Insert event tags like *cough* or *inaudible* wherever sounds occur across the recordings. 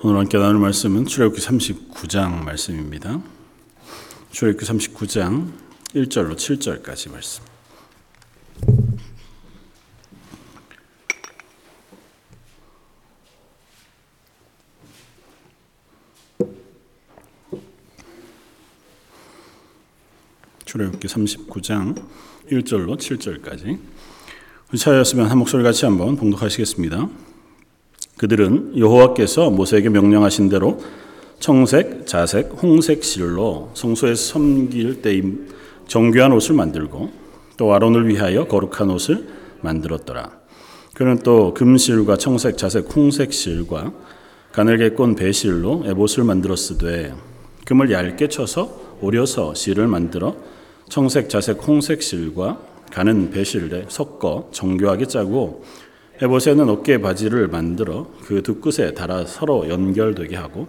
오늘 함께 나눌 말씀은 출애굽기 39장 말씀입니다. 출애굽기 39장 1절로 7절까지 말씀. 출애굽기 39장 1절로 7절까지 차였으면 한 목소리 같이 한번 봉독하시겠습니다. 그들은 여호와께서 모세에게 명령하신 대로 청색, 자색, 홍색 실로 성소에 섬길 때 정교한 옷을 만들고 또 아론을 위하여 거룩한 옷을 만들었더라. 그는 또 금실과 청색, 자색, 홍색 실과 가늘게 꼰 배실로 에봇을 만들었으되 금을 얇게 쳐서 오려서 실을 만들어 청색, 자색, 홍색 실과 가는 배실에 섞어 정교하게 짜고 에봇에는 어깨 바지를 만들어 그 두 끝에 달아 서로 연결되게 하고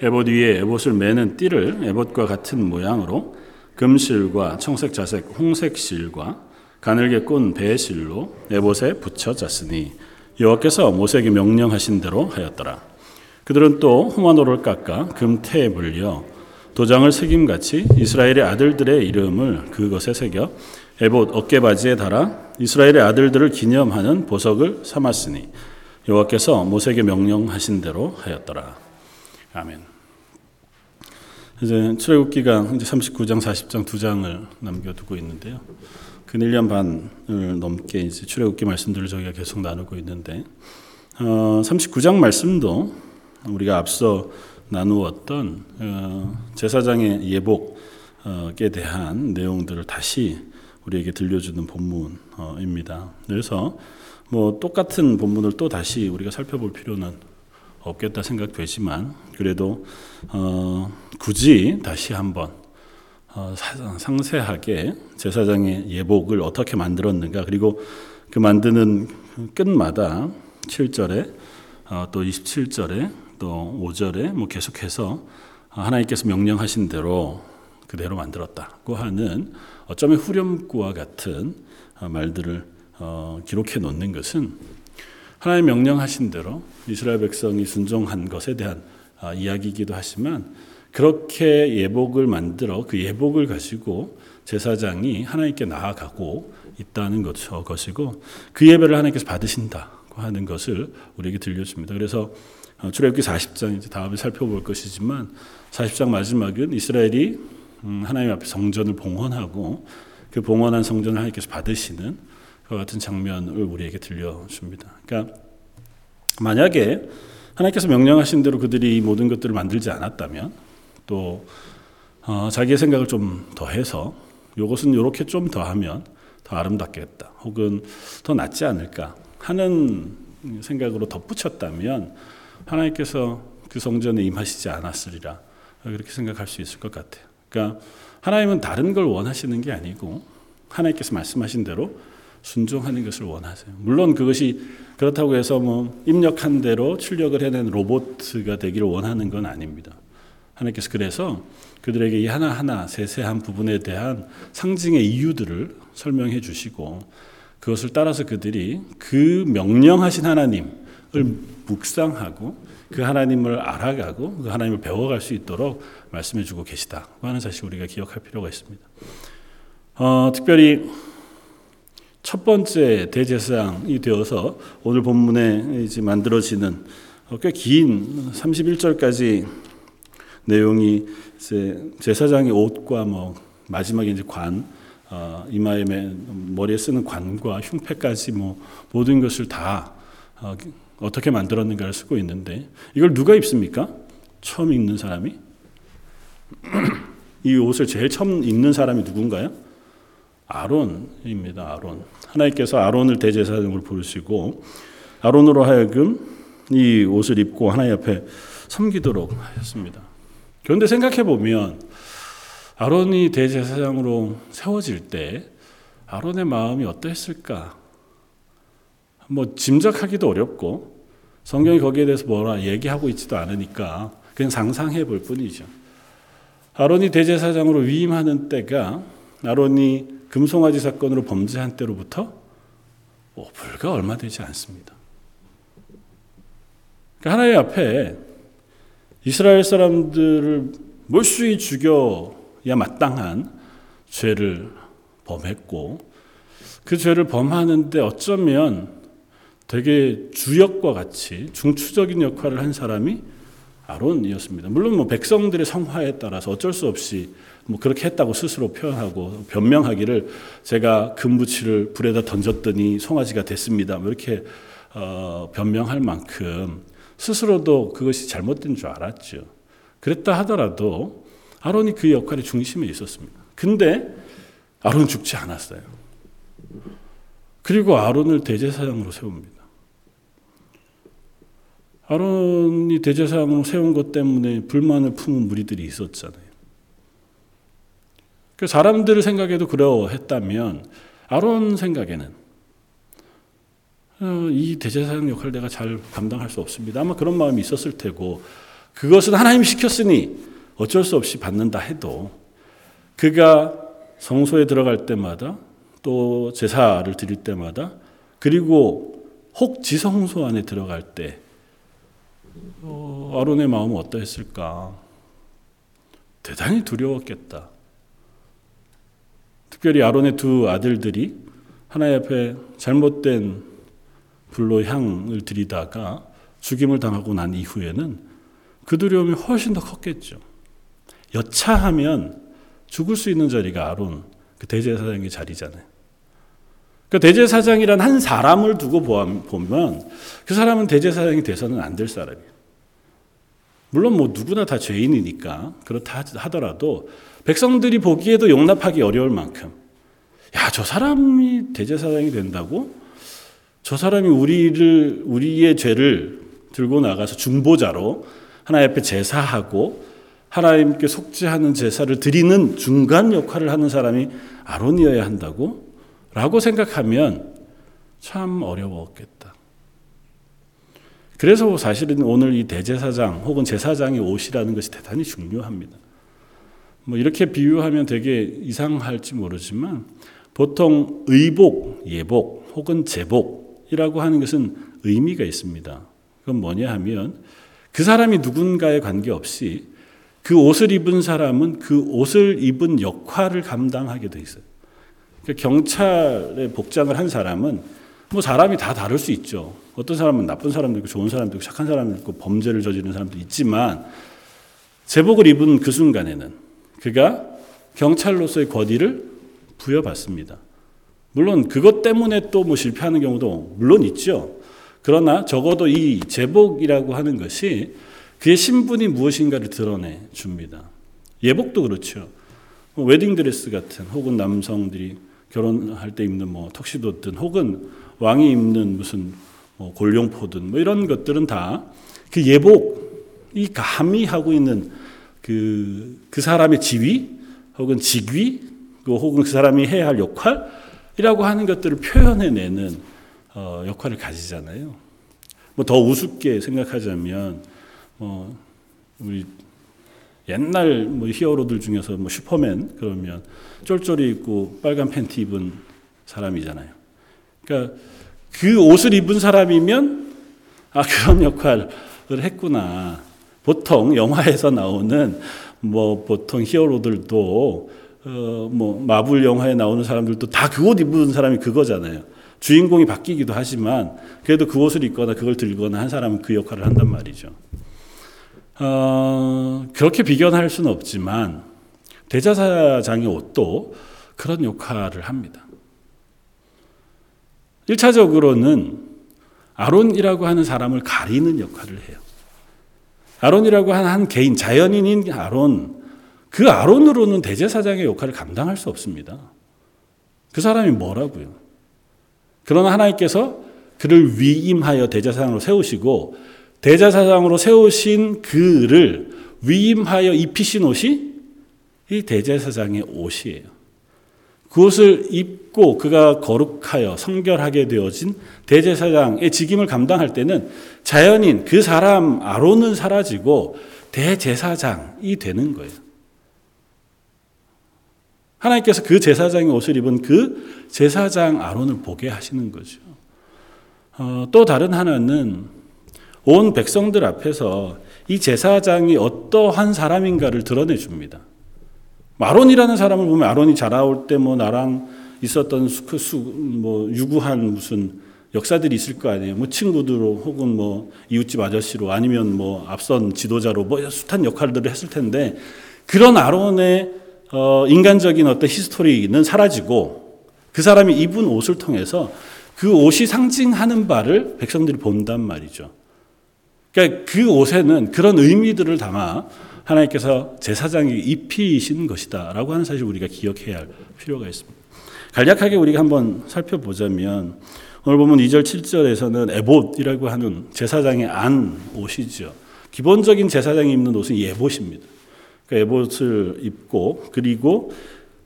에봇 위에 에봇을 매는 띠를 에봇과 같은 모양으로 금실과 청색, 자색, 홍색 실과 가늘게 꼰 배실로 에봇에 붙여 짰으니 여호와께서 모세에게 명령하신 대로 하였더라. 그들은 또 호마노를 깎아 금태에 불려 도장을 새김같이 이스라엘의 아들들의 이름을 그것에 새겨 에봇 어깨바지에 달아 이스라엘의 아들들을 기념하는 보석을 삼았으니 여호와께서 모세에게 명령하신 대로 하였더라. 아멘. 이제 출애굽기가 이제 39장 40장 두 장을 남겨두고 있는데요. 그 1년 반을 넘게 이제 출애굽기 말씀들을 저희가 계속 나누고 있는데 어, 39장 말씀도 우리가 앞서 나누었던 어, 제사장의 예복에 대한 내용들을 다시 우리에게 들려주는 본문입니다. 그래서 뭐 똑같은 본문을 또 다시 우리가 살펴볼 필요는 없겠다 생각되지만 그래도 어, 굳이 다시 한번 어, 상세하게 제사장의 예복을 어떻게 만들었는가 그리고 그 만드는 끝마다 7절에 어, 또 27절에 또 5절에 뭐 계속해서 하나님께서 명령하신 대로 그대로 만들었다고 하는 어쩌면 후렴구와 같은 말들을 어, 기록해 놓는 것은 하나님 명령하신 대로 이스라엘 백성이 순종한 것에 대한 아, 이야기이기도 하지만 그렇게 예복을 만들어 그 예복을 가지고 제사장이 하나님께 나아가고 있다는 것이고 그 예배를 하나님께서 받으신다고 하는 것을 우리에게 들려줍니다. 그래서 어, 출애굽기 40장 이제 다음에 살펴볼 것이지만 40장 마지막은 이스라엘이 음, 하나님 앞에 성전을 봉헌하고 그 봉헌한 성전을 하나님께서 받으시는 그 같은 장면을 우리에게 들려줍니다. 그러니까 만약에 하나님께서 명령하신 대로 그들이 이 모든 것들을 만들지 않았다면 또 어, 자기의 생각을 좀 더해서 이것은 이렇게 좀 더하면 더 아름답겠다 혹은 더 낫지 않을까 하는 생각으로 덧붙였다면 하나님께서 그 성전에 임하시지 않았으리라 그렇게 생각할 수 있을 것 같아요. 그러니까 하나님은 다른 걸 원하시는 게 아니고 하나님께서 말씀하신 대로 순종하는 것을 원하세요. 물론 그것이 그렇다고 해서 뭐 입력한 대로 출력을 해낸 로봇가 되기를 원하는 건 아닙니다. 하나님께서 그래서 그들에게 이 하나하나 세세한 부분에 대한 상징의 이유들을 설명해 주시고 그것을 따라서 그들이 그 명령하신 하나님을 묵상하고 그 하나님을 알아가고 그 하나님을 배워갈 수 있도록 말씀해 주고 계시다고 하는 사실 우리가 기억할 필요가 있습니다. 어, 특별히 첫 번째 대제사장이 되어서 오늘 본문에 이제 만들어지는 꽤 긴 31절까지 내용이 이제 제사장의 옷과 뭐 마지막에 이제 관 어, 이마에 머리에 쓰는 관과 흉패까지 뭐 모든 것을 다 어, 어떻게 만들었는가를 쓰고 있는데 이걸 누가 입습니까? 처음 입는 사람이? *clears throat* 이 옷을 제일 처음 입는 사람이 누군가요? 아론입니다. 아론. 하나님께서 아론을 대제사장으로 부르시고 아론으로 하여금 이 옷을 입고 하나님 앞에 섬기도록 하셨습니다. 그런데 생각해 보면 아론이 대제사장으로 세워질 때 아론의 마음이 어떠했을까? 뭐 짐작하기도 어렵고 성경이 거기에 대해서 뭐라 얘기하고 있지도 않으니까 그냥 상상해 볼 뿐이죠. 아론이 대제사장으로 위임하는 때가 아론이 금송아지 사건으로 범죄한 때로부터 오, 불과 얼마 되지 않습니다. 그러니까 하나님 앞에 이스라엘 사람들을 몰수히 죽여야 마땅한 죄를 범했고 그 죄를 범하는데 어쩌면 되게 주역과 같이 중추적인 역할을 한 사람이 아론이었습니다. 물론 뭐 백성들의 성화에 따라서 어쩔 수 없이 뭐 그렇게 했다고 스스로 표현하고 변명하기를 제가 금부치를 불에다 던졌더니 송아지가 됐습니다. 뭐 이렇게 어, 변명할 만큼 스스로도 그것이 잘못된 줄 알았죠. 그랬다 하더라도 아론이 그 역할의 중심에 있었습니다. 근데 아론 죽지 않았어요. 그리고 아론을 대제사장으로 세웁니다. 아론이 대제사장으로 세운 것 때문에 불만을 품은 무리들이 있었잖아요. 그 사람들 생각에도 그러했다면 아론 생각에는 어, 이 대제사장 역할 내가 잘 감당할 수 없습니다. 아마 그런 마음이 있었을 테고 그것은 하나님 시켰으니 어쩔 수 없이 받는다 해도 그가 성소에 들어갈 때마다 또 제사를 드릴 때마다 그리고 혹 지성소 안에 들어갈 때 어, 아론의 마음은 어떠했을까? 대단히 두려웠겠다. 특별히 아론의 두 아들들이 하나님 앞에 잘못된 불로 향을 들이다가 죽임을 당하고 난 이후에는 그 두려움이 훨씬 더 컸겠죠. 여차하면 죽을 수 있는 자리가 아론 그 대제사장의 자리잖아요. 그 대제사장이란 한 사람을 두고 보면 그 사람은 대제사장이 돼서는 안 될 사람이에요. 물론 뭐 누구나 다 죄인이니까 그렇다 하더라도 백성들이 보기에도 용납하기 어려울 만큼 야, 저 사람이 대제사장이 된다고? 저 사람이 우리를 우리의 죄를 들고 나가서 중보자로 하나님 앞에 제사하고 하나님께 속죄하는 제사를 드리는 중간 역할을 하는 사람이 아론이어야 한다고? 라고 생각하면 참 어려웠겠다. 그래서 사실은 오늘 이 대제사장 혹은 제사장의 옷이라는 것이 대단히 중요합니다. 뭐 이렇게 비유하면 되게 이상할지 모르지만 보통 의복, 예복 혹은 제복이라고 하는 것은 의미가 있습니다. 그건 뭐냐 하면 그 사람이 누군가에 관계없이 그 옷을 입은 사람은 그 옷을 입은 역할을 감당하게 돼 있어요. 그러니까 경찰의 복장을 한 사람은 뭐 사람이 다 다를 수 있죠. 어떤 사람은 나쁜 사람도 있고 좋은 사람도 있고 착한 사람도 있고 범죄를 저지르는 사람도 있지만 제복을 입은 그 순간에는 그가 경찰로서의 권위를 부여받습니다. 물론 그것 때문에 또 뭐 실패하는 경우도 물론 있죠. 그러나 적어도 이 제복이라고 하는 것이 그의 신분이 무엇인가를 드러내 줍니다. 예복도 그렇죠. 뭐 웨딩드레스 같은 혹은 남성들이 결혼할 때 입는 뭐 턱시도든 혹은 왕이 입는 무슨 뭐 골룡포든 뭐 이런 것들은 다 그 예복이 가미하고 있는 그, 그 사람의 지위 혹은 직위 혹은 그 사람이 해야 할 역할이라고 하는 것들을 표현해내는 어, 역할을 가지잖아요. 뭐 더 우습게 생각하자면 뭐 우리 옛날 뭐 히어로들 중에서 뭐 슈퍼맨 그러면 쫄쫄이 입고 빨간 팬티 입은 사람이잖아요. 그러니까 그 옷을 입은 사람이면 아 그런 역할을 했구나. 보통 영화에서 나오는 뭐 보통 히어로들도 어 뭐 마블 영화에 나오는 사람들도 다 그 옷 입은 사람이 그거잖아요. 주인공이 바뀌기도 하지만 그래도 그 옷을 입거나 그걸 들거나 한 사람은 그 역할을 한단 말이죠. 어, 그렇게 비견할 수는 없지만 대자사장의 옷도 그런 역할을 합니다. 1차적으로는 아론이라고 하는 사람을 가리는 역할을 해요. 아론이라고 하는 한 개인, 자연인인 아론, 그 아론으로는 대제사장의 역할을 감당할 수 없습니다. 그 사람이 뭐라고요? 그러나 하나님께서 그를 위임하여 대제사장으로 세우시고 대제사장으로 세우신 그를 위임하여 입히신 옷이 이 대제사장의 옷이에요. 그 옷을 입고 그가 거룩하여 성결하게 되어진 대제사장의 직임을 감당할 때는 자연인 그 사람 아론은 사라지고 대제사장이 되는 거예요. 하나님께서 그 제사장의 옷을 입은 그 제사장 아론을 보게 하시는 거죠. 어, 또 다른 하나는 온 백성들 앞에서 이 제사장이 어떠한 사람인가를 드러내 줍니다. 아론이라는 사람을 보면 아론이 자라올 때 뭐 나랑 있었던 수, 그 수, 뭐 유구한 무슨 역사들이 있을 거 아니에요. 뭐 친구들로 혹은 뭐 이웃집 아저씨로 아니면 뭐 앞선 지도자로 뭐 숱한 역할들을 했을 텐데 그런 아론의 어, 인간적인 어떤 히스토리는 사라지고 그 사람이 입은 옷을 통해서 그 옷이 상징하는 바를 백성들이 본단 말이죠. 그러니까 그 옷에는 그런 의미들을 담아 하나님께서 제사장에게 입히신 것이다라고 하는 사실 우리가 기억해야 할 필요가 있습니다. 간략하게 우리가 한번 살펴보자면 오늘 보면 2절 7절에서는 에봇이라고 하는 제사장의 안 옷이죠. 기본적인 제사장이 입는 옷은 예봇입니다. 그러니까 에봇을 입고 그리고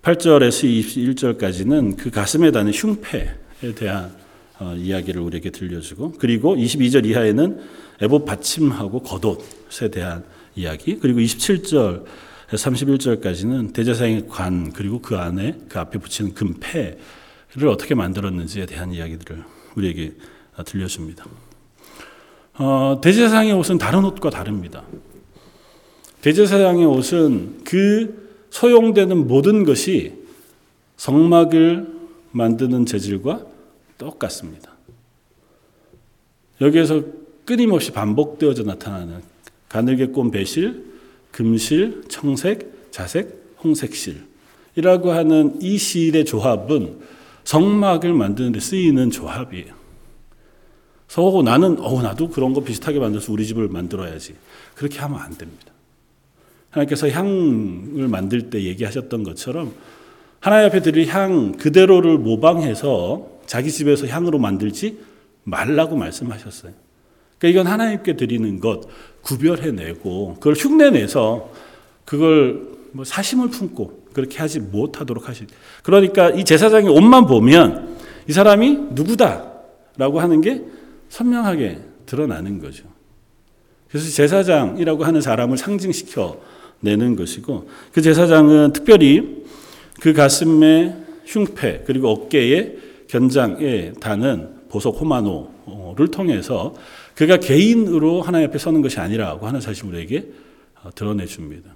8절에서 21절까지는 그 가슴에 다는 흉패에 대한 어, 이야기를 우리에게 들려주고 그리고 22절 이하에는 에봇 받침하고 겉옷에 대한 이야기 그리고 27절 31절까지는 대제사장의 관 그리고 그 안에 그 앞에 붙이는 금패를 어떻게 만들었는지에 대한 이야기들을 우리에게 들려줍니다. 어, 대제사장의 옷은 다른 옷과 다릅니다. 대제사장의 옷은 그 소용되는 모든 것이 성막을 만드는 재질과 똑같습니다. 여기에서 끊임없이 반복되어져 나타나는 가늘게 꼰 배실, 금실, 청색, 자색, 홍색실이라고 하는 이 실의 조합은 성막을 만드는 데 쓰이는 조합이에요. 그래서 나는 어 나도 그런 거 비슷하게 만들어서 우리 집을 만들어야지. 그렇게 하면 안 됩니다. 하나님께서 향을 만들 때 얘기하셨던 것처럼 하나님 앞에 드릴 향 그대로를 모방해서 자기 집에서 향으로 만들지 말라고 말씀하셨어요. 그러니까 이건 하나님께 드리는 것 구별해내고 그걸 흉내내서 그걸 뭐 사심을 품고 그렇게 하지 못하도록 하시. 그러니까 이 제사장의 옷만 보면 이 사람이 누구다라고 하는 게 선명하게 드러나는 거죠. 그래서 제사장이라고 하는 사람을 상징시켜 내는 것이고 그 제사장은 특별히 그 가슴에 흉패 그리고 어깨에 견장에 다는 보석 호마노를 통해서 그가 개인으로 하나님 앞에 서는 것이 아니라고 하는 사실 우리에게 어, 드러내 줍니다.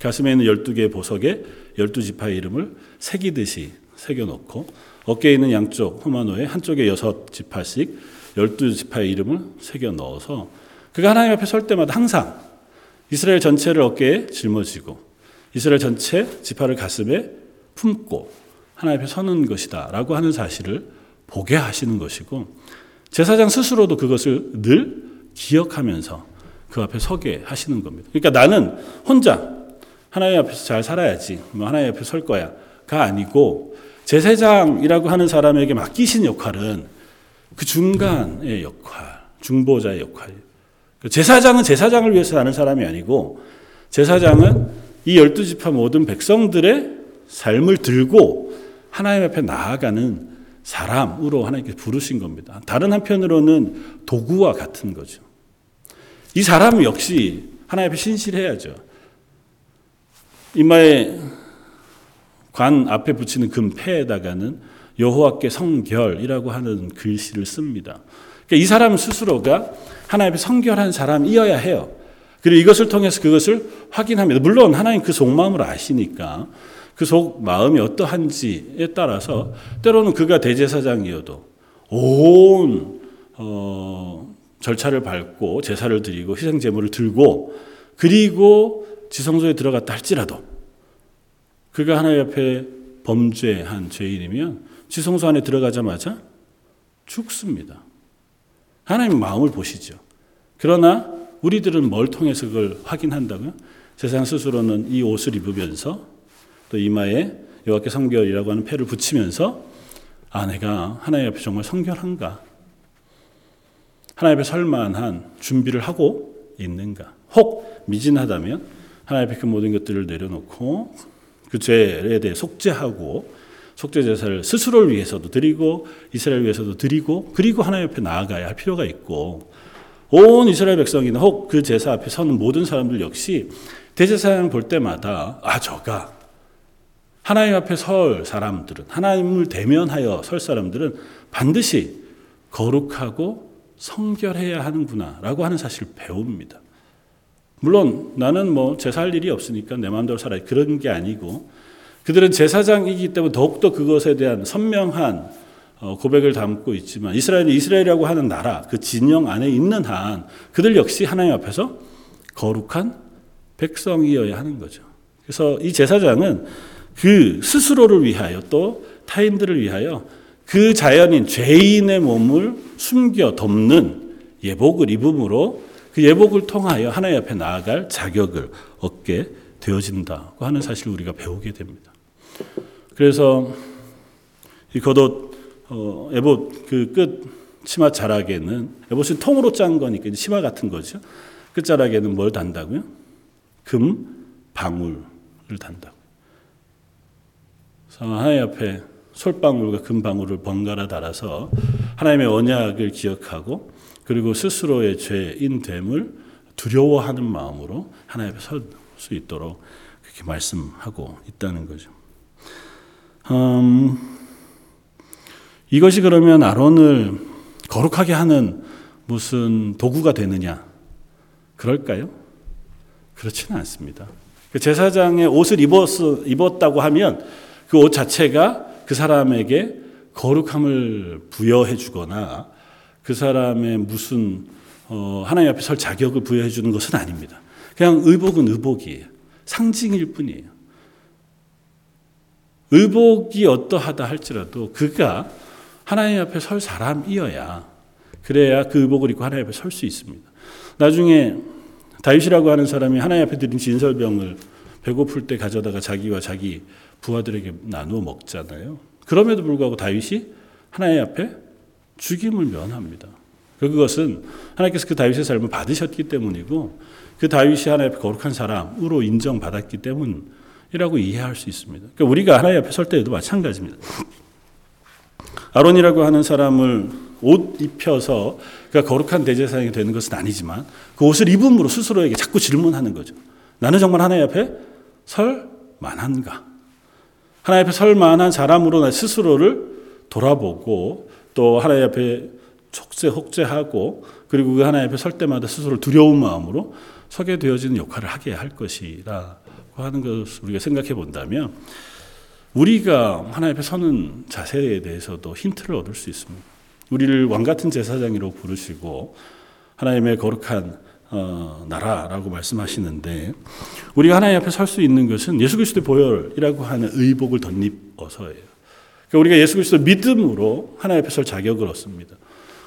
가슴에 있는 12개의 보석에 12지파의 이름을 새기듯이 새겨놓고 어깨에 있는 양쪽 호마노에 한쪽에 6지파씩 12지파의 이름을 새겨 넣어서 그가 하나님 앞에 설 때마다 항상 이스라엘 전체를 어깨에 짊어지고 이스라엘 전체 지파를 가슴에 품고 하나님 앞에 서는 것이다라고 하는 사실을 보게 하시는 것이고 제사장 스스로도 그것을 늘 기억하면서 그 앞에 서게 하시는 겁니다. 그러니까 나는 혼자 하나님 앞에서 잘 살아야지, 뭐 하나님 앞에 설 거야가 아니고 제사장이라고 하는 사람에게 맡기신 역할은 그 중간의 역할, 중보자의 역할이에요. 그 제사장은 제사장을 위해서 사는 사람이 아니고 제사장은 이 열두 지파 모든 백성들의 삶을 들고 하나님 앞에 나아가는 사람으로 하나님께서 부르신 겁니다. 다른 한편으로는 도구와 같은 거죠. 이 사람 역시 하나님 앞에 신실해야죠. 이마에 관 앞에 붙이는 금패에다가는 여호와께 성결이라고 하는 글씨를 씁니다. 그러니까 이 사람 스스로가 하나님 앞에 성결한 사람이어야 해요. 그리고 이것을 통해서 그것을 확인합니다. 물론 하나님 그 속마음을 아시니까 그 속 마음이 어떠한지에 따라서 때로는 그가 대제사장이어도 온 어, 절차를 밟고 제사를 드리고 희생 제물을 들고 그리고 지성소에 들어갔다 할지라도 그가 하나님 앞에 범죄한 죄인이면 지성소 안에 들어가자마자 죽습니다. 하나님 마음을 보시죠. 그러나 우리들은 뭘 통해서 그걸 확인한다고요? 세상 스스로는 이 옷을 입으면서 또 이마에 여호와께 성결이라고 하는 패를 붙이면서 아 내가 하나님 앞에 정말 성결한가? 하나님 앞에 설만한 준비를 하고 있는가? 혹 미진하다면 하나님 앞에 그 모든 것들을 내려놓고 그 죄에 대해 속죄하고 속죄 제사를 스스로를 위해서도 드리고 이스라엘 위해서도 드리고 그리고 하나님 앞에 나아가야 할 필요가 있고 온 이스라엘 백성이나 혹 그 제사 앞에 서는 모든 사람들 역시 대제사장 볼 때마다 아 저가 하나님 앞에 설 사람들은 하나님을 대면하여 설 사람들은 반드시 거룩하고 성결해야 하는구나라고 하는 사실을 배웁니다. 물론 나는 뭐 제사할 일이 없으니까 내 마음대로 살아야 그런 게 아니고 그들은 제사장이기 때문에 더욱더 그것에 대한 선명한 어, 고백을 담고 있지만 이스라엘이 이스라엘이라고 하는 나라 그 진영 안에 있는 한 그들 역시 하나님 앞에서 거룩한 백성이어야 하는 거죠. 그래서 이 제사장은 그 스스로를 위하여 또 타인들을 위하여 그 자연인 죄인의 몸을 숨겨 덮는 예복을 입음으로 그 예복을 통하여 하나님 앞에 나아갈 자격을 얻게 되어진다고 하는 사실을 우리가 배우게 됩니다. 그래서 이 겉옷 어, 에봇 그 끝 치마 자락에는 에봇은 통으로 짠 거니까 치마 같은 거죠. 끝자락에는 뭘 단다고요? 금 방울을 단다고. 하나님 앞에 솔방울과 금방울을 번갈아 달아서 하나님의 언약을 기억하고 그리고 스스로의 죄인 됨을 두려워하는 마음으로 하나님 앞에 설 수 있도록 그렇게 말씀하고 있다는 거죠. 음, 이것이 그러면 아론을 거룩하게 하는 무슨 도구가 되느냐? 그럴까요? 그렇지는 않습니다. 그 제사장의 옷을 입었, 입었다고 하면 그 옷 자체가 그 사람에게 거룩함을 부여해 주거나 그 사람의 무슨 어, 하나님 앞에 설 자격을 부여해 주는 것은 아닙니다. 그냥 의복은 의복이에요. 상징일 뿐이에요. 의복이 어떠하다 할지라도 그가 하나님 앞에 설 사람이어야 그래야 그 의복을 입고 하나님 앞에 설 수 있습니다. 나중에 다윗이라고 하는 사람이 하나님 앞에 드린 진설병을 배고플 때 가져다가 자기와 자기 부하들에게 나누어 먹잖아요. 그럼에도 불구하고 다윗이 하나님 앞에 죽임을 면합니다. 그것은 하나님께서 그 다윗의 삶을 받으셨기 때문이고 그 다윗이 하나님 앞에 거룩한 사람으로 인정받았기 때문이라고 이해할 수 있습니다. 그러니까 우리가 하나님 앞에 설 때에도 마찬가지입니다. 아론이라고 하는 사람을 옷 입혀서 그가 거룩한 대제사장이 되는 것은 아니지만 그 옷을 입음으로 스스로에게 자꾸 질문하는 거죠. 나는 정말 하나님 앞에 설 만한가? 하나님 앞에 설 만한 사람으로 나 스스로를 돌아보고 또 하나님 앞에 촉제 혹제하고 그리고 그 하나님 앞에 설 때마다 스스로 두려운 마음으로 서게 되어지는 역할을 하게 할 것이라고 하는 것을 우리가 생각해 본다면 우리가 하나님 앞에 서는 자세에 대해서도 힌트를 얻을 수 있습니다. 우리를 왕 같은 제사장이라고 부르시고 하나님의 거룩한 어, 나라라고 말씀하시는데 우리가 하나님 앞에 설 수 있는 것은 예수 그리스도의 보혈이라고 하는 의복을 덧입어서예요. 그러니까 우리가 예수 그리스도 믿음으로 하나님 앞에 설 자격을 얻습니다.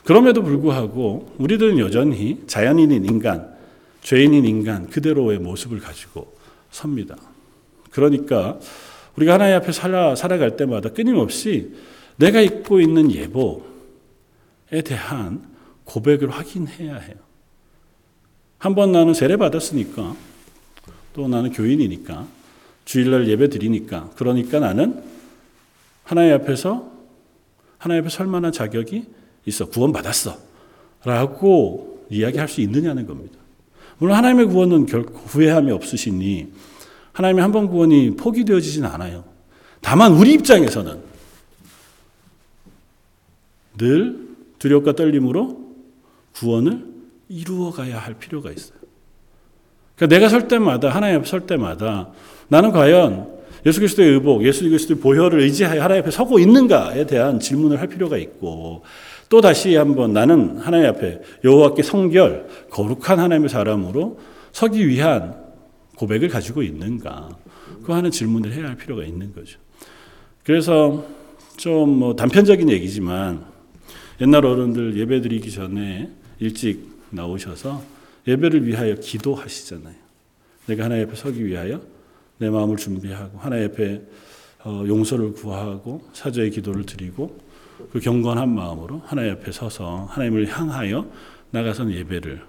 그럼에도 불구하고 우리들은 여전히 자연인인 인간, 죄인인 인간 그대로의 모습을 가지고 섭니다. 그러니까 우리가 하나님 앞에 살아, 살아갈 때마다 끊임없이 내가 입고 있는 예복에 대한 고백을 확인해야 해요. 한 번 나는 세례 받았으니까 또 나는 교인이니까 주일날 예배 드리니까 그러니까 나는 하나님 앞에서 하나님 앞에 설 만한 자격이 있어 구원 받았어 라고 이야기할 수 있느냐는 겁니다. 물론 하나님의 구원은 결코 후회함이 없으시니 하나님의 한 번 구원이 포기되어지진 않아요. 다만 우리 입장에서는 늘 두렵과 떨림으로 구원을 이루어가야 할 필요가 있어요. 그러니까 내가 설 때마다 하나님 앞에 설 때마다 나는 과연 예수 그리스도의 의복, 예수 그리스도의 보혈을 의지하여 하나님 앞에 서고 있는가에 대한 질문을 할 필요가 있고 또 다시 한번 나는 하나님 앞에 여호와께 성결, 거룩한 하나님의 사람으로 서기 위한 고백을 가지고 있는가? 그 하는 질문을 해야 할 필요가 있는 거죠. 그래서 좀 뭐 단편적인 얘기지만 옛날 어른들 예배 드리기 전에 일찍 나오셔서 예배를 위하여 기도하시잖아요. 내가 하나님 앞에 서기 위하여 내 마음을 준비하고 하나님 앞에 어, 용서를 구하고 사죄의 기도를 드리고 그 경건한 마음으로 하나님 앞에 서서 하나님을 향하여 나가서 예배를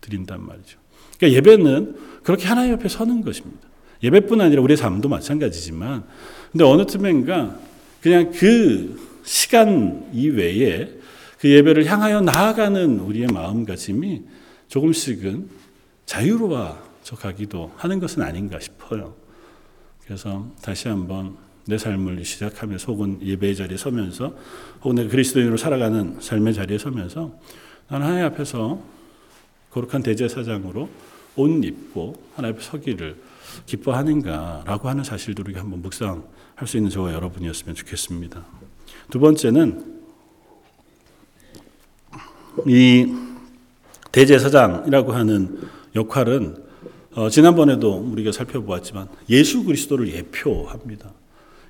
드린단 말이죠. 그러니까 예배는 그렇게 하나님 앞에 서는 것입니다. 예배뿐 아니라 우리의 삶도 마찬가지지만 근데 어느 틈엔가 그냥 그 시간 이외에 그 예배를 향하여 나아가는 우리의 마음가짐이 조금씩은 자유로워져 가기도 하는 것은 아닌가 싶어요. 그래서 다시 한번 내 삶을 시작하면서 혹은 예배의 자리에 서면서 혹은 내가 그리스도인으로 살아가는 삶의 자리에 서면서 나는 하나님 앞에서 거룩한 대제사장으로 옷 입고 하나님 앞에 서기를 기뻐하는가라고 하는 사실도 우리가 한번 묵상할 수 있는 저와 여러분이었으면 좋겠습니다. 두 번째는 이 대제사장이라고 하는 역할은 어, 지난번에도 우리가 살펴보았지만 예수 그리스도를 예표합니다.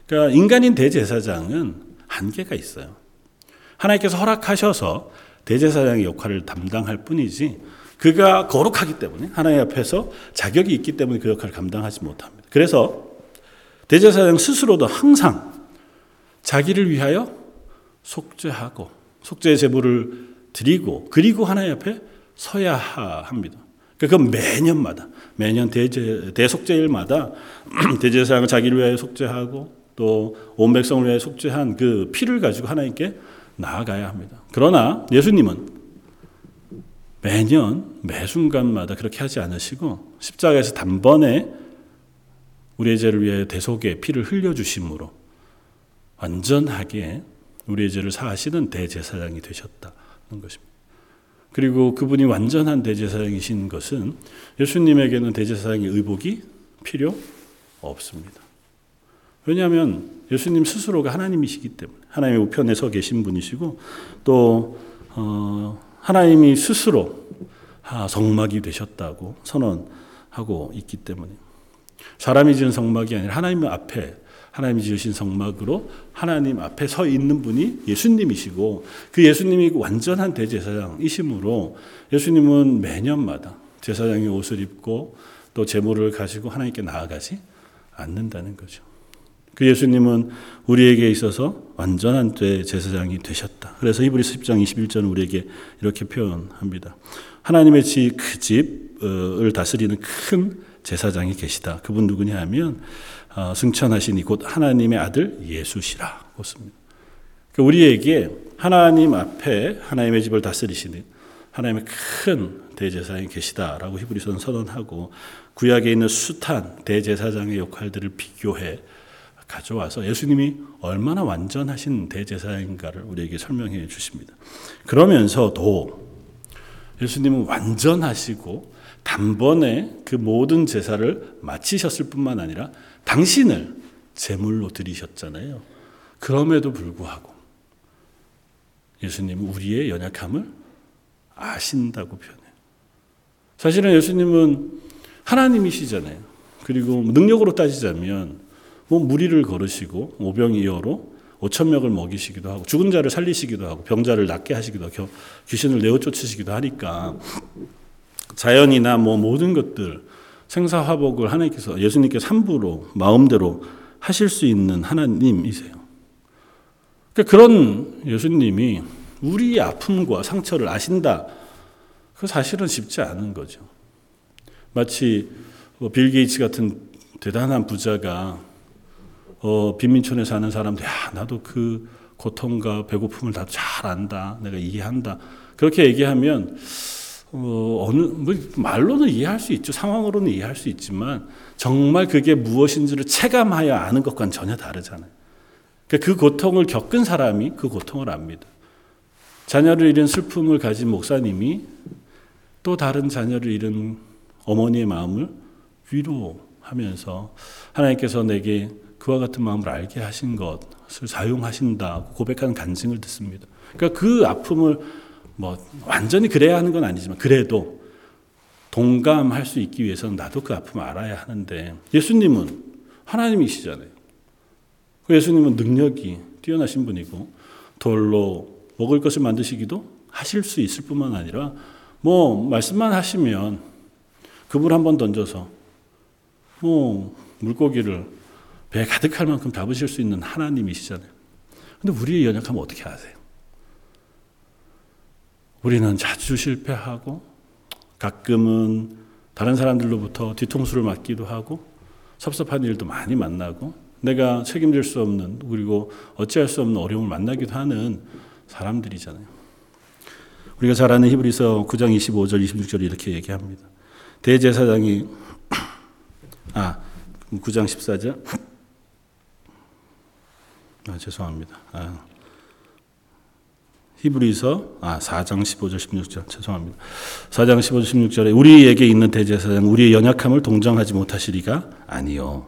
그러니까 인간인 대제사장은 한계가 있어요. 하나님께서 허락하셔서 대제사장의 역할을 담당할 뿐이지 그가 거룩하기 때문에 하나님 앞에서 자격이 있기 때문에 그 역할을 감당하지 못합니다. 그래서 대제사장 스스로도 항상 자기를 위하여 속죄하고 속죄의 제물을 드리고 그리고 하나님 앞에 서야 합니다. 그 매년마다 매년 대제 대속죄일마다 *clears throat* 대제사장은 자기를 위하여 속죄하고 또 온 백성을 위하여 속죄한 그 피를 가지고 하나님께 나아가야 합니다. 그러나 예수님은 매년 매 순간마다 그렇게 하지 않으시고 십자가에서 단번에 우리의 죄를 위하여 대속의 피를 흘려 주심으로 완전하게 우리의 죄를 사하시는 대제사장이 되셨다는 것입니다. 그리고 그분이 완전한 대제사장이신 것은 예수님에게는 대제사장의 의복이 필요 없습니다. 왜냐하면 예수님 스스로가 하나님이시기 때문에 하나님의 우편에 서 계신 분이시고 또 어, 하나님이 스스로 성막이 되셨다고 선언하고 있기 때문에 사람이 지은 성막이 아니라 하나님 앞에 하나님이 지으신 성막으로 하나님 앞에 서 있는 분이 예수님이시고 그 예수님이 완전한 대제사장이시므로 예수님은 매년마다 제사장의 옷을 입고 또 제물을 가지고 하나님께 나아가지 않는다는 거죠. 그 예수님은 우리에게 있어서 완전한 제사장이 되셨다. 그래서 히브리서 10장 21절은 우리에게 이렇게 표현합니다. 하나님의 집, 그 집을 다스리는 큰 제사장이 계시다. 그분 누구냐 하면 어, 승천하신 이곳 하나님의 아들 예수시라. 그렇습니다. 그러니까 우리에게 하나님 앞에 하나님의 집을 다스리시는 하나님의 큰 대제사장이 계시다라고 히브리서는 선언하고 구약에 있는 숱한 대제사장의 역할들을 비교해 가져와서 예수님이 얼마나 완전하신 대제사인가를 우리에게 설명해 주십니다. 그러면서도 예수님은 완전하시고 단번에 그 모든 제사를 마치셨을 뿐만 아니라 당신을 제물로 드리셨잖아요. 그럼에도 불구하고 예수님은 우리의 연약함을 아신다고 표현해요. 사실은 예수님은 하나님이시잖아요. 그리고 능력으로 따지자면 뭐 무리를 걸으시고 오병이어로 5천 명을 먹이시기도 하고 죽은 자를 살리시기도 하고 병자를 낫게 하시기도 하고 귀신을 내어 쫓으시기도 하니까 자연이나 뭐 모든 것들 생사화복을 하나님께서 예수님께서 함부로 마음대로 하실 수 있는 하나님이세요. 그러니까 그런 예수님이 우리의 아픔과 상처를 아신다. 그 사실은 쉽지 않은 거죠. 마치 뭐빌 게이츠 같은 대단한 부자가 어, 빈민촌에 사는 사람들, 야, 나도 그 고통과 배고픔을 다 잘 안다. 내가 이해한다. 그렇게 얘기하면, 어, 어느, 뭐, 말로는 이해할 수 있죠. 상황으로는 이해할 수 있지만, 정말 그게 무엇인지를 체감하여 아는 것과는 전혀 다르잖아요. 그러니까 그 고통을 겪은 사람이 그 고통을 압니다. 자녀를 잃은 슬픔을 가진 목사님이 또 다른 자녀를 잃은 어머니의 마음을 위로하면서 하나님께서 내게 그와 같은 마음을 알게 하신 것을 사용하신다 고백하는 간증을 듣습니다. 그러니까 그 아픔을 뭐 완전히 그래야 하는 건 아니지만 그래도 동감할 수 있기 위해서는 나도 그 아픔을 알아야 하는데 예수님은 하나님이시잖아요. 그 예수님은 능력이 뛰어나신 분이고 돌로 먹을 것을 만드시기도 하실 수 있을 뿐만 아니라 뭐 말씀만 하시면 그물 한 번 던져서 뭐 물고기를 배 가득할 만큼 잡으실 수 있는 하나님이시잖아요. 근데 우리의 연약함은 어떻게 아세요? 우리는 자주 실패하고 가끔은 다른 사람들로부터 뒤통수를 맞기도 하고 섭섭한 일도 많이 만나고 내가 책임질 수 없는 그리고 어찌할 수 없는 어려움을 만나기도 하는 사람들이잖아요. 우리가 잘 아는 히브리서 9장 25절 26절 이렇게 얘기합니다. 대제사장이 *clears throat* 아 9장 14절 아, 죄송합니다. 아, 히브리서 아 4장 15절 16절 죄송합니다. 4장 15절 16절에 우리에게 있는 대제사장 우리의 연약함을 동정하지 못하시리가 아니요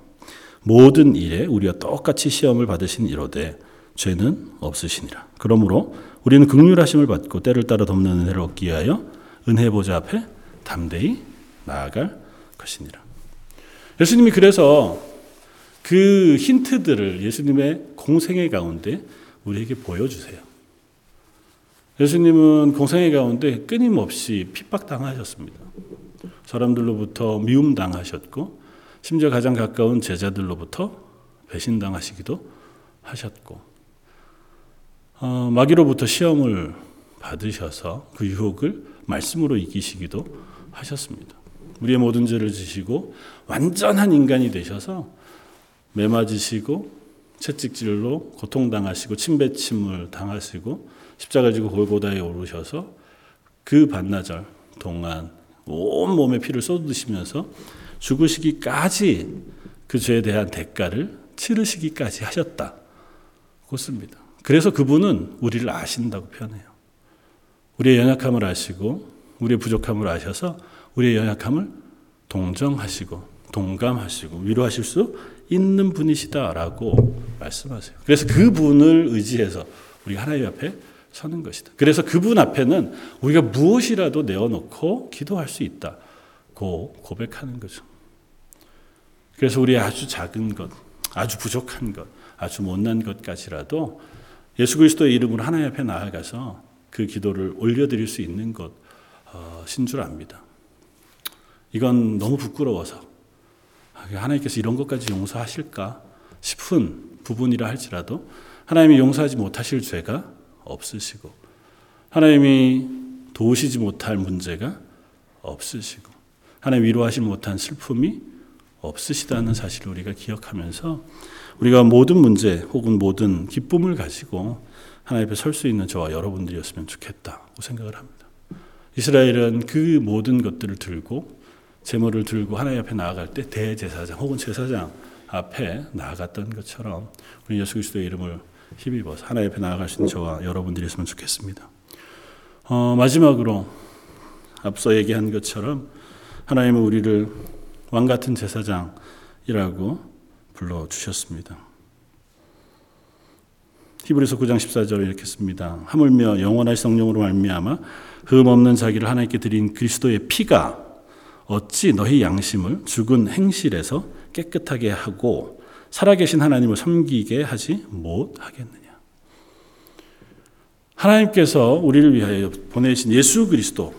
모든 일에 우리와 똑같이 시험을 받으신 이로되 죄는 없으시니라. 그러므로 우리는 극률하심을 받고 때를 따라 덮는 은혜를 얻기 위하여 은혜 보좌 앞에 담대히 나아갈 것이니라. 예수님이 그래서 그 힌트들을 예수님의 공생애 가운데 우리에게 보여주세요. 예수님은 공생애 가운데 끊임없이 핍박당하셨습니다. 사람들로부터 미움당하셨고, 심지어 가장 가까운 제자들로부터 배신당하시기도 하셨고, 어, 마귀로부터 시험을 받으셔서 그 유혹을 말씀으로 이기시기도 하셨습니다. 우리의 모든 죄를 지시고 완전한 인간이 되셔서 매 맞으시고 채찍질로 고통당하시고 침배침을 당하시고 십자가 지고 골고다에 오르셔서 그 반나절 동안 온 몸에 피를 쏟으시면서 죽으시기까지 그 죄에 대한 대가를 치르시기까지 하셨다고 씁니다. 그래서 그분은 우리를 아신다고 표현해요. 우리의 연약함을 아시고 우리의 부족함을 아셔서 우리의 연약함을 동정하시고 동감하시고 위로하실 수 있는 분이시다라고 말씀하세요. 그래서 그분을 의지해서 우리 하나님 앞에 서는 것이다. 그래서 그분 앞에는 우리가 무엇이라도 내어놓고 기도할 수 있다고 고백하는 거죠. 그래서 우리 아주 작은 것, 아주 부족한 것, 아주 못난 것까지라도 예수 그리스도의 이름으로 하나님 앞에 나아가서 그 기도를 올려드릴 수 있는 것인 줄 압니다. 이건 너무 부끄러워서 하나님께서 이런 것까지 용서하실까 싶은 부분이라 할지라도 하나님이 용서하지 못하실 죄가 없으시고 하나님이 도우시지 못할 문제가 없으시고 하나님 위로하지 못한 슬픔이 없으시다는 사실을 우리가 기억하면서 우리가 모든 문제 혹은 모든 기쁨을 가지고 하나님 앞에 설 수 있는 저와 여러분들이었으면 좋겠다고 생각을 합니다. 이스라엘은 그 모든 것들을 들고 제물을 들고 하나님 앞에 나아갈 때 대제사장 혹은 제사장 앞에 나아갔던 것처럼 우리 예수 그리스도의 이름을 힘입어서 하나님 앞에 있는 저와 여러분들이었으면 좋겠습니다. 어, 마지막으로 앞서 얘기한 것처럼 하나님은 우리를 왕 같은 제사장이라고 불러 주셨습니다. 히브리서 9장 14절에 이렇게 씁니다. 하물며 영원한 성령으로 말미암아 흠 없는 자기를 하나님께 드린 그리스도의 피가 어찌 너희 양심을 죽은 행실에서 깨끗하게 하고 살아계신 하나님을 섬기게 하지 못하겠느냐. 하나님께서 우리를 위하여 보내신 예수 그리스도,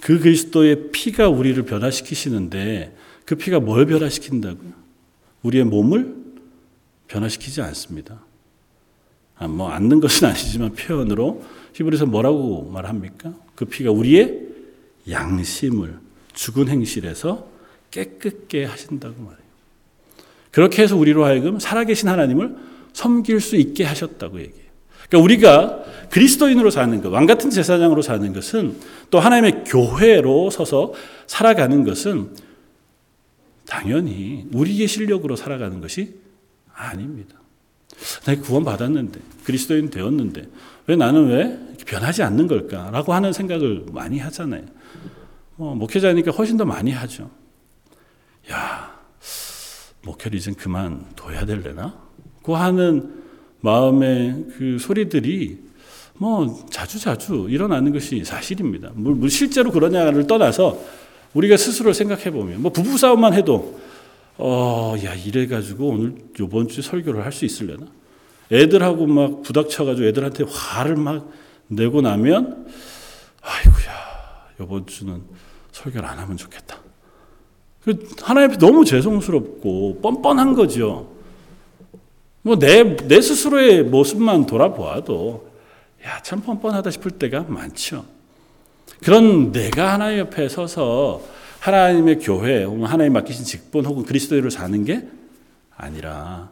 그 그리스도의 피가 우리를 변화시키시는데 그 피가 뭘 변화시킨다고요? 우리의 몸을 변화시키지 않습니다. 아, 뭐 않는 것은 아니지만 표현으로 히브리서 뭐라고 말합니까? 그 피가 우리의 양심을 죽은 행실에서 깨끗게 하신다고 말해요. 그렇게 해서 우리로 하여금 살아계신 하나님을 섬길 수 있게 하셨다고 얘기해요. 그러니까 우리가 그리스도인으로 사는 것, 왕 같은 제사장으로 사는 것은 또 하나님의 교회로 서서 살아가는 것은 당연히 우리의 실력으로 살아가는 것이 아닙니다. 내가 구원 받았는데 그리스도인 되었는데 왜 나는 왜 변하지 않는 걸까라고 하는 생각을 많이 하잖아요. 뭐 목회자니까 훨씬 더 많이 하죠. 야 목회를 이제 그만 둬야 될래나? 그 하는 마음의 그 소리들이 뭐 자주 자주 일어나는 것이 사실입니다. 뭐 실제로 그러냐를 떠나서 우리가 스스로 생각해 보면 뭐 부부 싸움만 해도 어, 야 이래 가지고 오늘 요번 주 설교를 할 수 있을려나? 애들하고 막 부닥쳐 가지고 애들한테 화를 막 내고 나면 아이고야 요번 주는 설교를 안 하면 좋겠다. 그 하나님 앞에 너무 죄송스럽고 뻔뻔한 거죠. 뭐 내 내 스스로의 모습만 돌아보아도 야 참 뻔뻔하다 싶을 때가 많죠. 그런 내가 하나님 옆에 서서 하나님의 교회 혹은 하나님 맡기신 직분 혹은 그리스도로 사는 게 아니라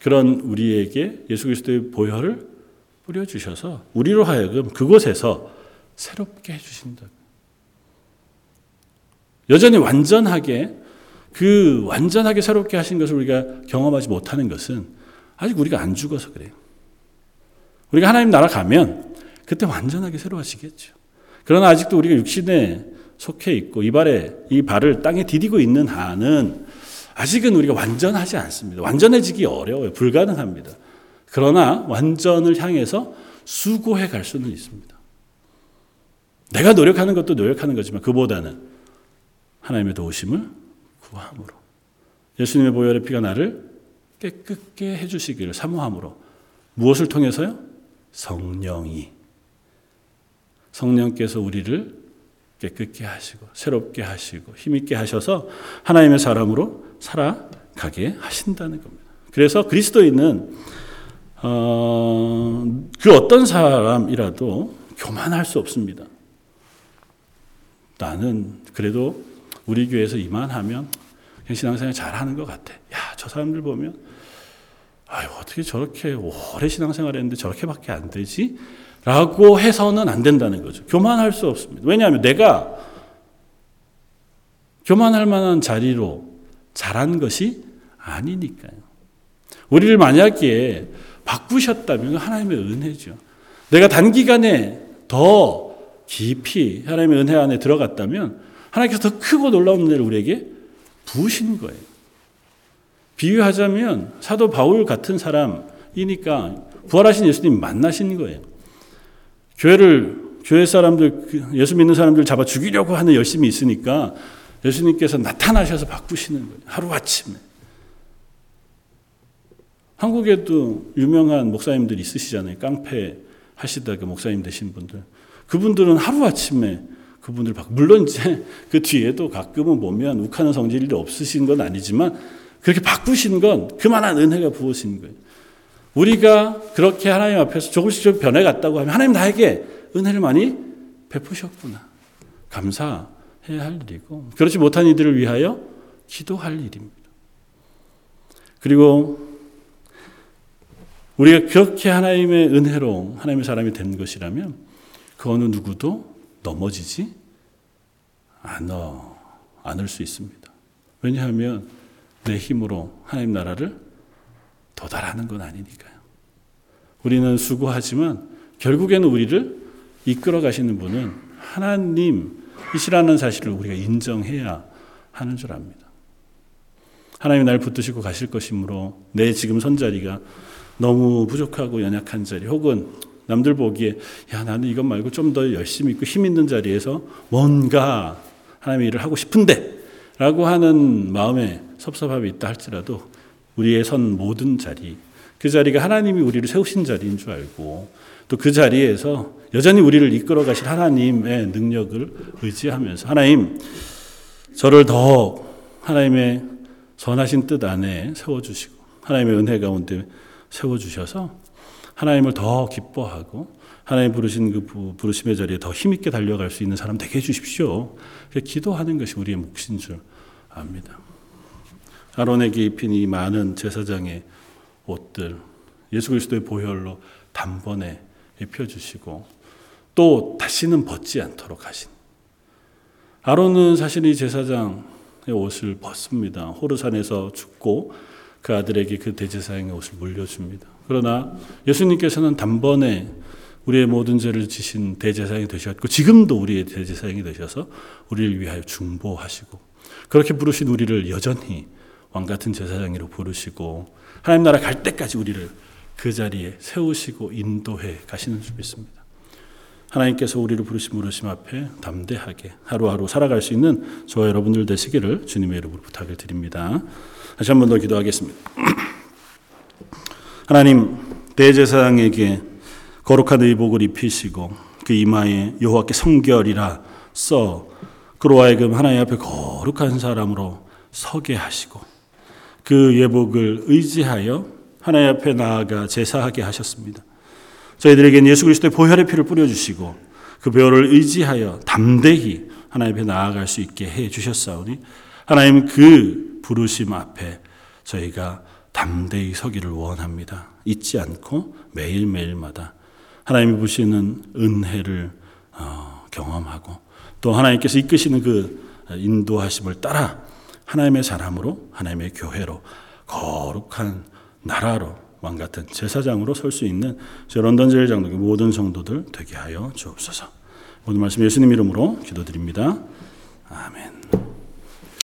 그런 우리에게 예수 그리스도의 보혈을 뿌려 주셔서 우리로 하여금 그곳에서 새롭게 해 주신다. 여전히 완전하게 그 완전하게 새롭게 하신 것을 우리가 경험하지 못하는 것은 아직 우리가 안 죽어서 그래요. 우리가 하나님 나라 가면 그때 완전하게 새로워지겠죠. 그러나 아직도 우리가 육신에 속해 있고 이 발에 이 발을 땅에 디디고 있는 한은 아직은 우리가 완전하지 않습니다. 완전해지기 어려워요. 불가능합니다. 그러나 완전을 향해서 수고해 갈 수는 있습니다. 내가 노력하는 것도 노력하는 거지만 그보다는 하나님의 도우심을 구함으로 예수님의 보혈의 피가 나를 깨끗게 해주시기를 사모함으로 무엇을 통해서요? 성령이 성령께서 우리를 깨끗게 하시고 새롭게 하시고 힘있게 하셔서 하나님의 사람으로 살아가게 하신다는 겁니다. 그래서 그리스도인은 어, 그 어떤 사람이라도 교만할 수 없습니다. 나는 그래도 우리 교회에서 이만하면 신앙생활 잘하는 것 같아. 야, 저 사람들 보면 아유 어떻게 저렇게 오래 신앙생활 했는데 저렇게밖에 안 되지? 라고 해서는 안 된다는 거죠. 교만할 수 없습니다. 왜냐하면 내가 교만할 만한 자리로 자란 것이 아니니까요. 우리를 만약에 바꾸셨다면 하나님의 은혜죠. 내가 단기간에 더 깊이 하나님의 은혜 안에 들어갔다면 하나님께서 더 크고 놀라운 은혜를 우리에게 부으시는 거예요. 비유하자면 사도 바울 같은 사람이니까 부활하신 예수님 만나신 거예요. 교회를 교회 사람들 그 예수 믿는 사람들 잡아 죽이려고 하는 열심이 있으니까 예수님께서 나타나셔서 바꾸시는 거예요. 하루 아침에. 한국에도 유명한 목사님들 있으시잖아요. 깡패 하시다가 목사님 되신 분들. 그분들은 하루 아침에 그분들 바 물론 이제 그 뒤에도 가끔은 보면 욱하는 성질이 없으신 건 아니지만 그렇게 바꾸신 건 그만한 은혜가 부어진 거예요. 우리가 그렇게 하나님 앞에서 조금씩 좀 변해갔다고 하면 하나님 나에게 은혜를 많이 베푸셨구나. 감사해야 할 일이고 그렇지 못한 이들을 위하여 기도할 일입니다. 그리고 우리가 그렇게 하나님의 은혜로 하나님의 사람이 된 것이라면 그 어느 누구도 넘어지지 않아, 않을 수 있습니다. 왜냐하면 내 힘으로 하나님 나라를 도달하는 건 아니니까요. 우리는 수고하지만 결국에는 우리를 이끌어 가시는 분은 하나님이시라는 사실을 우리가 인정해야 하는 줄 압니다. 하나님이 날 붙드시고 가실 것이므로 내 지금 선 자리가 너무 부족하고 연약한 자리 혹은 남들 보기에 야 나는 이것 말고 좀 더 열심히 있고 힘 있는 자리에서 뭔가 하나님의 일을 하고 싶은데 라고 하는 마음에 섭섭함이 있다 할지라도 우리의 선 모든 자리 그 자리가 하나님이 우리를 세우신 자리인 줄 알고 또 그 자리에서 여전히 우리를 이끌어 가실 하나님의 능력을 의지하면서 하나님 저를 더 하나님의 선하신 뜻 안에 세워 주시고 하나님의 은혜 가운데 세워 주셔서 하나님을 더 기뻐하고 하나님 부르신 그 부르심의 자리에 더 힘있게 달려갈 수 있는 사람 되게 해 주십시오. 기도하는 것이 우리의 몫인 줄 압니다. 아론에게 입힌 이 많은 제사장의 옷들 예수 그리스도의 보혈로 단번에 입혀주시고 또 다시는 벗지 않도록 하신 아론은 사실 이 제사장의 옷을 벗습니다. 호르산에서 죽고 그 아들에게 그 대제사장의 옷을 물려줍니다. 그러나 예수님께서는 단번에 우리의 모든 죄를 지신 대제사장이 되셨고 지금도 우리의 대제사장이 되셔서 우리를 위하여 중보하시고 그렇게 부르신 우리를 여전히 왕 같은 제사장으로 부르시고 하나님 나라 갈 때까지 우리를 그 자리에 세우시고 인도해 가시는 줄 믿습니다. 하나님께서 우리를 부르신 부르심 앞에 담대하게 하루하루 살아갈 수 있는 저와 여러분들 되시기를 주님의 이름으로 부탁을 드립니다. 다시 한 번 더 기도하겠습니다. *clears throat* 하나님 대제사장에게 거룩한 의복을 입히시고 그 이마에 여호와께 성결이라 써 그로 하여금 하나님 앞에 거룩한 사람으로 서게 하시고 그 예복을 의지하여 하나님 앞에 나아가 제사하게 하셨습니다. 저희들에게는 예수 그리스도의 보혈의 피를 뿌려주시고 그 보혈을 의지하여 담대히 하나님 앞에 나아갈 수 있게 해 주셨사오니 하나님 그 부르심 앞에 저희가 담대히 서기를 원합니다. 잊지 않고 매일매일마다 하나님이 부시는 은혜를 어, 경험하고 또 하나님께서 이끄시는 그 인도하심을 따라 하나님의 사람으로 하나님의 교회로 거룩한 나라로 왕 같은 제사장으로 설 수 있는 저 런던 제일 장로교 모든 성도들 되게 하여 주옵소서. 오늘 말씀 예수님 이름으로 기도드립니다. 아멘.